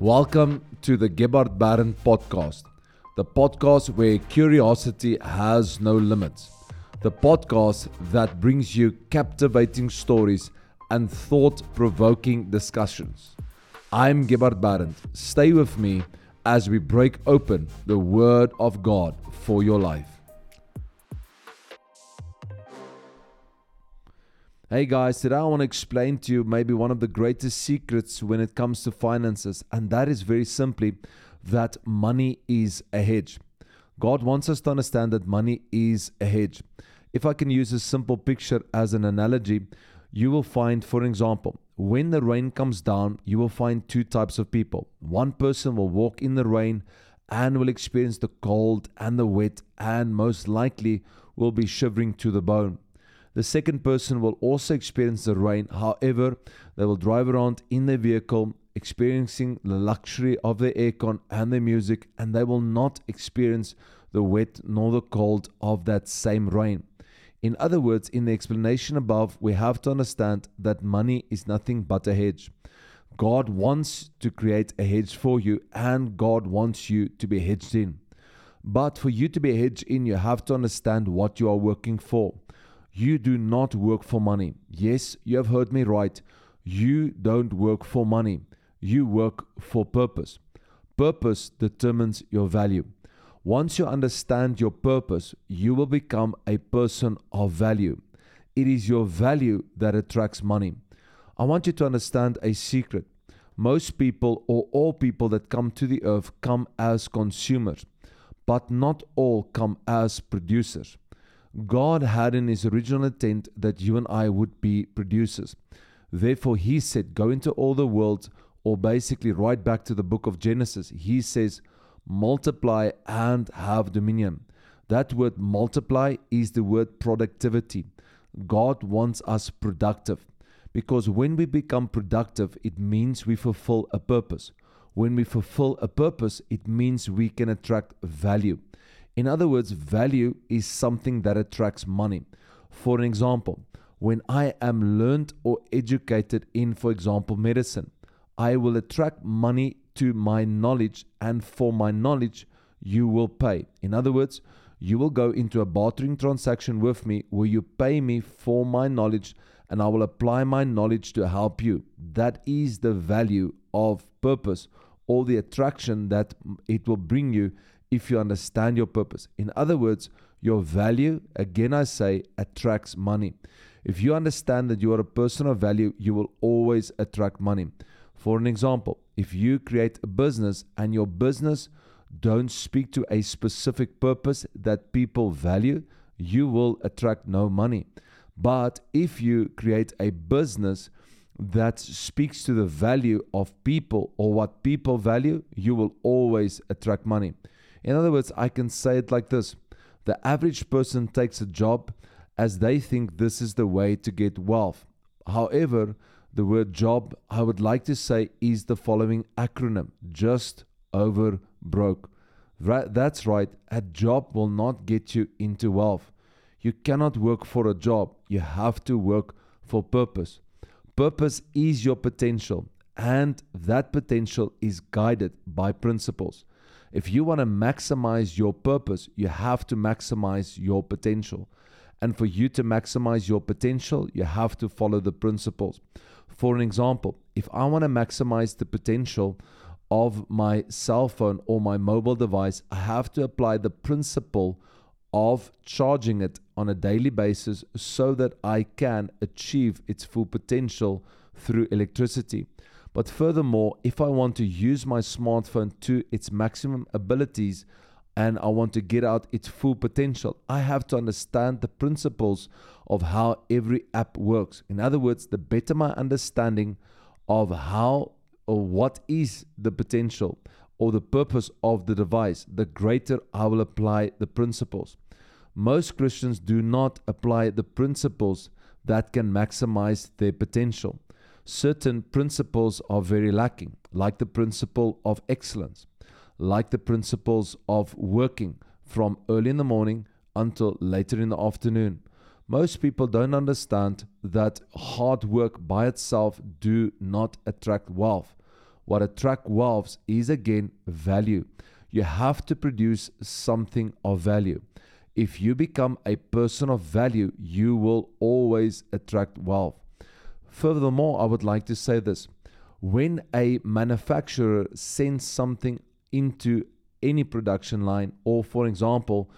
Welcome to the Gebhard Baron podcast, the podcast where curiosity has no limits, the podcast that brings you captivating stories and thought provoking discussions. I'm Gebhard Baron. Stay with me as we break open the Word of God for your life. Hey guys, today I want to explain to you maybe one of the greatest secrets when it comes to finances, and that is very simply that money is a hedge. God wants us to understand that money is a hedge. If I can use a simple picture as an analogy, you will find, for example, when the rain comes down, you will find two types of people. One person will walk in the rain and will experience the cold and the wet, and most likely will be shivering to the bone. The second person will also experience the rain. However, they will drive around in their vehicle, experiencing the luxury of the aircon and the music, and they will not experience the wet nor the cold of that same rain. In other words, in the explanation above, we have to understand that money is nothing but a hedge. God wants to create a hedge for you, and God wants you to be hedged in. But for you to be hedged in, you have to understand what you are working for. You do not work for money. Yes, you have heard me right. You don't work for money. You work for purpose. Purpose determines your value. Once you understand your purpose, you will become a person of value. It is your value that attracts money. I want you to understand a secret. Most people, or all people that come to the earth, come as consumers, but not all come as producers. God had in his original intent that you and I would be producers. Therefore, he said, Go into all the world, or basically right back to the book of Genesis. He says, Multiply and have dominion. That word multiply is the word productivity. God wants us productive because when we become productive, it means we fulfill a purpose. When we fulfill a purpose, it means we can attract value. In other words, value is something that attracts money. For an example, when I am learned or educated in, for example, medicine, I will attract money to my knowledge, and for my knowledge, you will pay. In other words, you will go into a bartering transaction with me where you pay me for my knowledge and I will apply my knowledge to help you. That is the value of purpose or the attraction that it will bring you if you understand your purpose. In other words, your value, again, I say, attracts money. If you understand that you are a person of value, you will always attract money. For an example, if you create a business and your business don't speak to a specific purpose that people value, you will attract no money. But if you create a business that speaks to the value of people or what people value, you will always attract money. In other words, I can say it like this the average person takes a job as they think this is the way to get wealth. However, the word job, I would like to say, is the following acronym just over broke. That's right, a job will not get you into wealth. You cannot work for a job, you have to work for purpose. Purpose is your potential, and that potential is guided by principles. If you want to maximize your purpose, you have to maximize your potential. And for you to maximize your potential, you have to follow the principles. For an example, if I want to maximize the potential of my cell phone or my mobile device, I have to apply the principle of charging it on a daily basis so that I can achieve its full potential through electricity. But furthermore, if I want to use my smartphone to its maximum abilities and I want to get out its full potential, I have to understand the principles of how every app works. In other words, the better my understanding of how or what is the potential or the purpose of the device, the greater I will apply the principles. Most Christians do not apply the principles that can maximize their potential certain principles are very lacking, like the principle of excellence, like the principles of working from early in the morning until later in the afternoon. Most people don't understand that hard work by itself do not attract wealth. What attract wealth is again value. You have to produce something of value. If you become a person of value, you will always attract wealth. Furthermore, I would like to say this when a manufacturer sends something into any production line, or for example,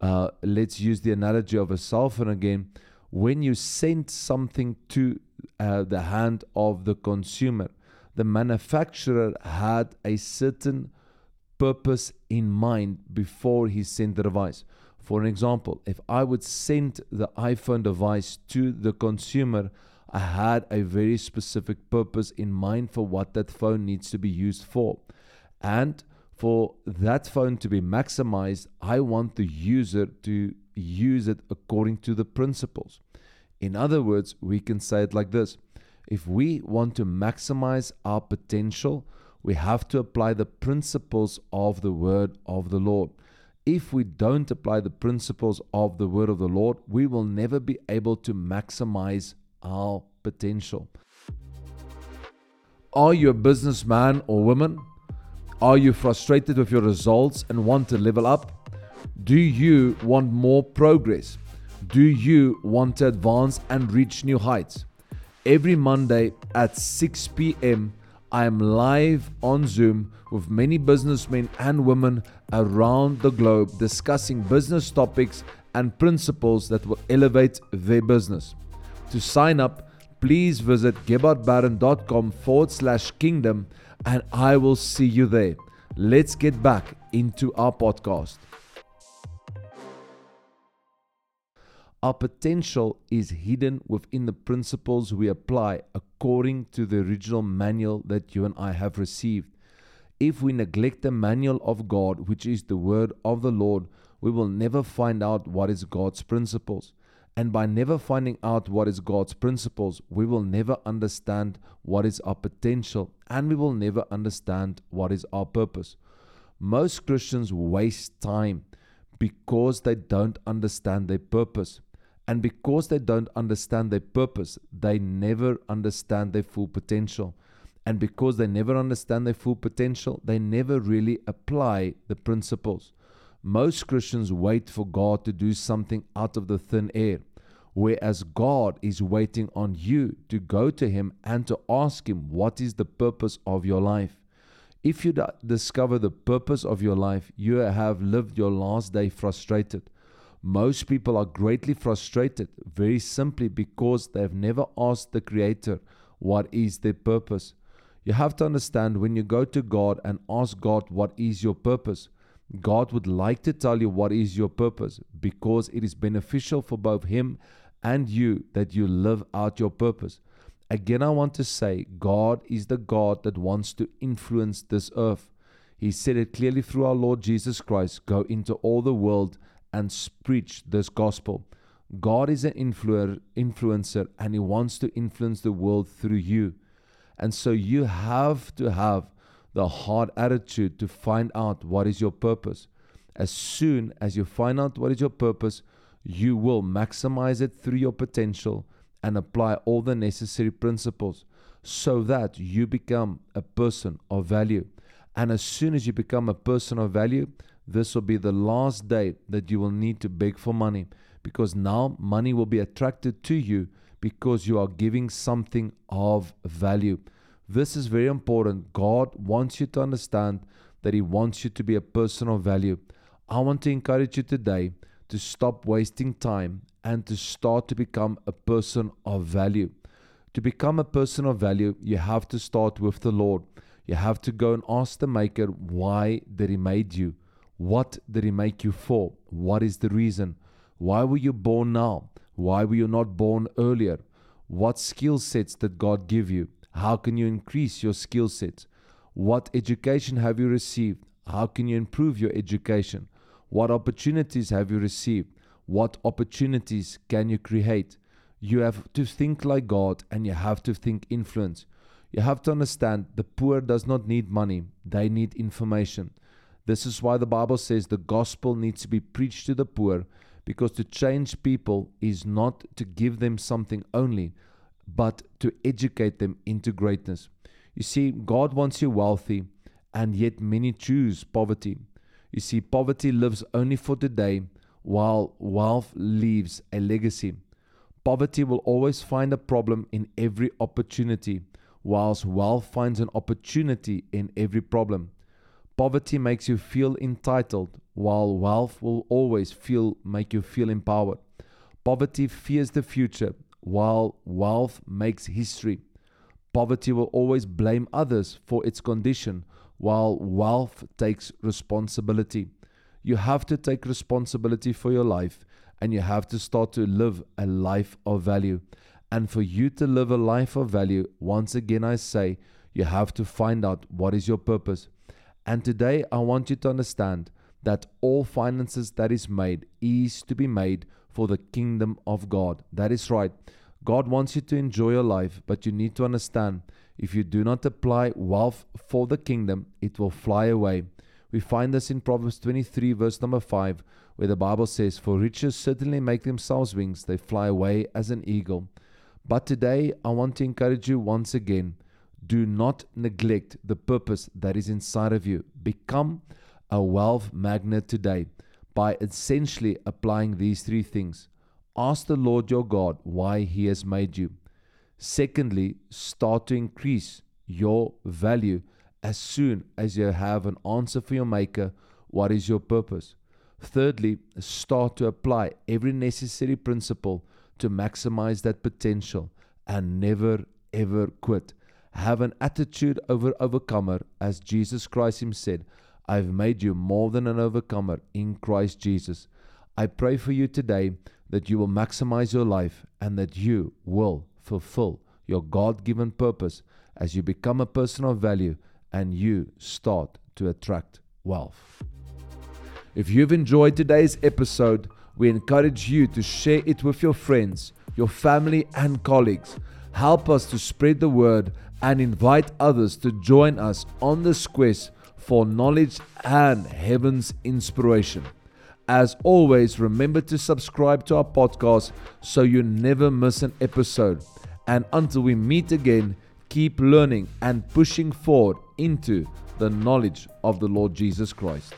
uh, let's use the analogy of a cell phone again. When you send something to uh, the hand of the consumer, the manufacturer had a certain purpose in mind before he sent the device. For an example, if I would send the iPhone device to the consumer, I had a very specific purpose in mind for what that phone needs to be used for. And for that phone to be maximized, I want the user to use it according to the principles. In other words, we can say it like this if we want to maximize our potential, we have to apply the principles of the word of the Lord. If we don't apply the principles of the word of the Lord, we will never be able to maximize our potential. Are you a businessman or woman? Are you frustrated with your results and want to level up? Do you want more progress? Do you want to advance and reach new heights? Every Monday at 6 p.m., I am live on Zoom with many businessmen and women around the globe discussing business topics and principles that will elevate their business. To sign up, please visit gebhardbaron.com forward slash kingdom and I will see you there. Let's get back into our podcast. Our potential is hidden within the principles we apply according to the original manual that you and I have received. If we neglect the manual of God, which is the word of the Lord, we will never find out what is God's principles. And by never finding out what is God's principles, we will never understand what is our potential and we will never understand what is our purpose. Most Christians waste time because they don't understand their purpose. And because they don't understand their purpose, they never understand their full potential. And because they never understand their full potential, they never really apply the principles. Most Christians wait for God to do something out of the thin air, whereas God is waiting on you to go to Him and to ask Him, What is the purpose of your life? If you discover the purpose of your life, you have lived your last day frustrated. Most people are greatly frustrated very simply because they have never asked the Creator what is their purpose. You have to understand when you go to God and ask God what is your purpose, God would like to tell you what is your purpose because it is beneficial for both Him and you that you live out your purpose. Again, I want to say God is the God that wants to influence this earth. He said it clearly through our Lord Jesus Christ go into all the world and preach this gospel. God is an influ- influencer and He wants to influence the world through you. And so you have to have the hard attitude to find out what is your purpose. As soon as you find out what is your purpose, you will maximize it through your potential and apply all the necessary principles so that you become a person of value. And as soon as you become a person of value, this will be the last day that you will need to beg for money because now money will be attracted to you because you are giving something of value. This is very important. God wants you to understand that He wants you to be a person of value. I want to encourage you today to stop wasting time and to start to become a person of value. To become a person of value, you have to start with the Lord. You have to go and ask the Maker why did He made you. What did He make you for? What is the reason? Why were you born now? Why were you not born earlier? What skill sets did God give you? How can you increase your skill set? What education have you received? How can you improve your education? What opportunities have you received? What opportunities can you create? You have to think like God and you have to think influence. You have to understand the poor does not need money, they need information. This is why the Bible says the gospel needs to be preached to the poor because to change people is not to give them something only, but to educate them into greatness. You see, God wants you wealthy, and yet many choose poverty. You see, poverty lives only for today, while wealth leaves a legacy. Poverty will always find a problem in every opportunity, whilst wealth finds an opportunity in every problem. Poverty makes you feel entitled, while wealth will always feel make you feel empowered. Poverty fears the future, while wealth makes history. Poverty will always blame others for its condition, while wealth takes responsibility. You have to take responsibility for your life and you have to start to live a life of value. And for you to live a life of value, once again, I say, you have to find out what is your purpose. And today, I want you to understand that all finances that is made is to be made for the kingdom of God. That is right. God wants you to enjoy your life, but you need to understand if you do not apply wealth for the kingdom, it will fly away. We find this in Proverbs 23, verse number 5, where the Bible says, For riches certainly make themselves wings, they fly away as an eagle. But today, I want to encourage you once again do not neglect the purpose that is inside of you. Become a wealth magnet today by essentially applying these three things Ask the Lord your God why He has made you. Secondly, start to increase your value as soon as you have an answer for your Maker. What is your purpose? Thirdly, start to apply every necessary principle to maximize that potential and never ever quit. Have an attitude over overcomer, as Jesus Christ Him said, I've made you more than an overcomer in Christ Jesus. I pray for you today that you will maximize your life and that you will fulfill your God given purpose as you become a person of value and you start to attract wealth. If you've enjoyed today's episode, we encourage you to share it with your friends, your family, and colleagues. Help us to spread the word and invite others to join us on this quest for knowledge and heaven's inspiration. As always, remember to subscribe to our podcast so you never miss an episode. And until we meet again, keep learning and pushing forward into the knowledge of the Lord Jesus Christ.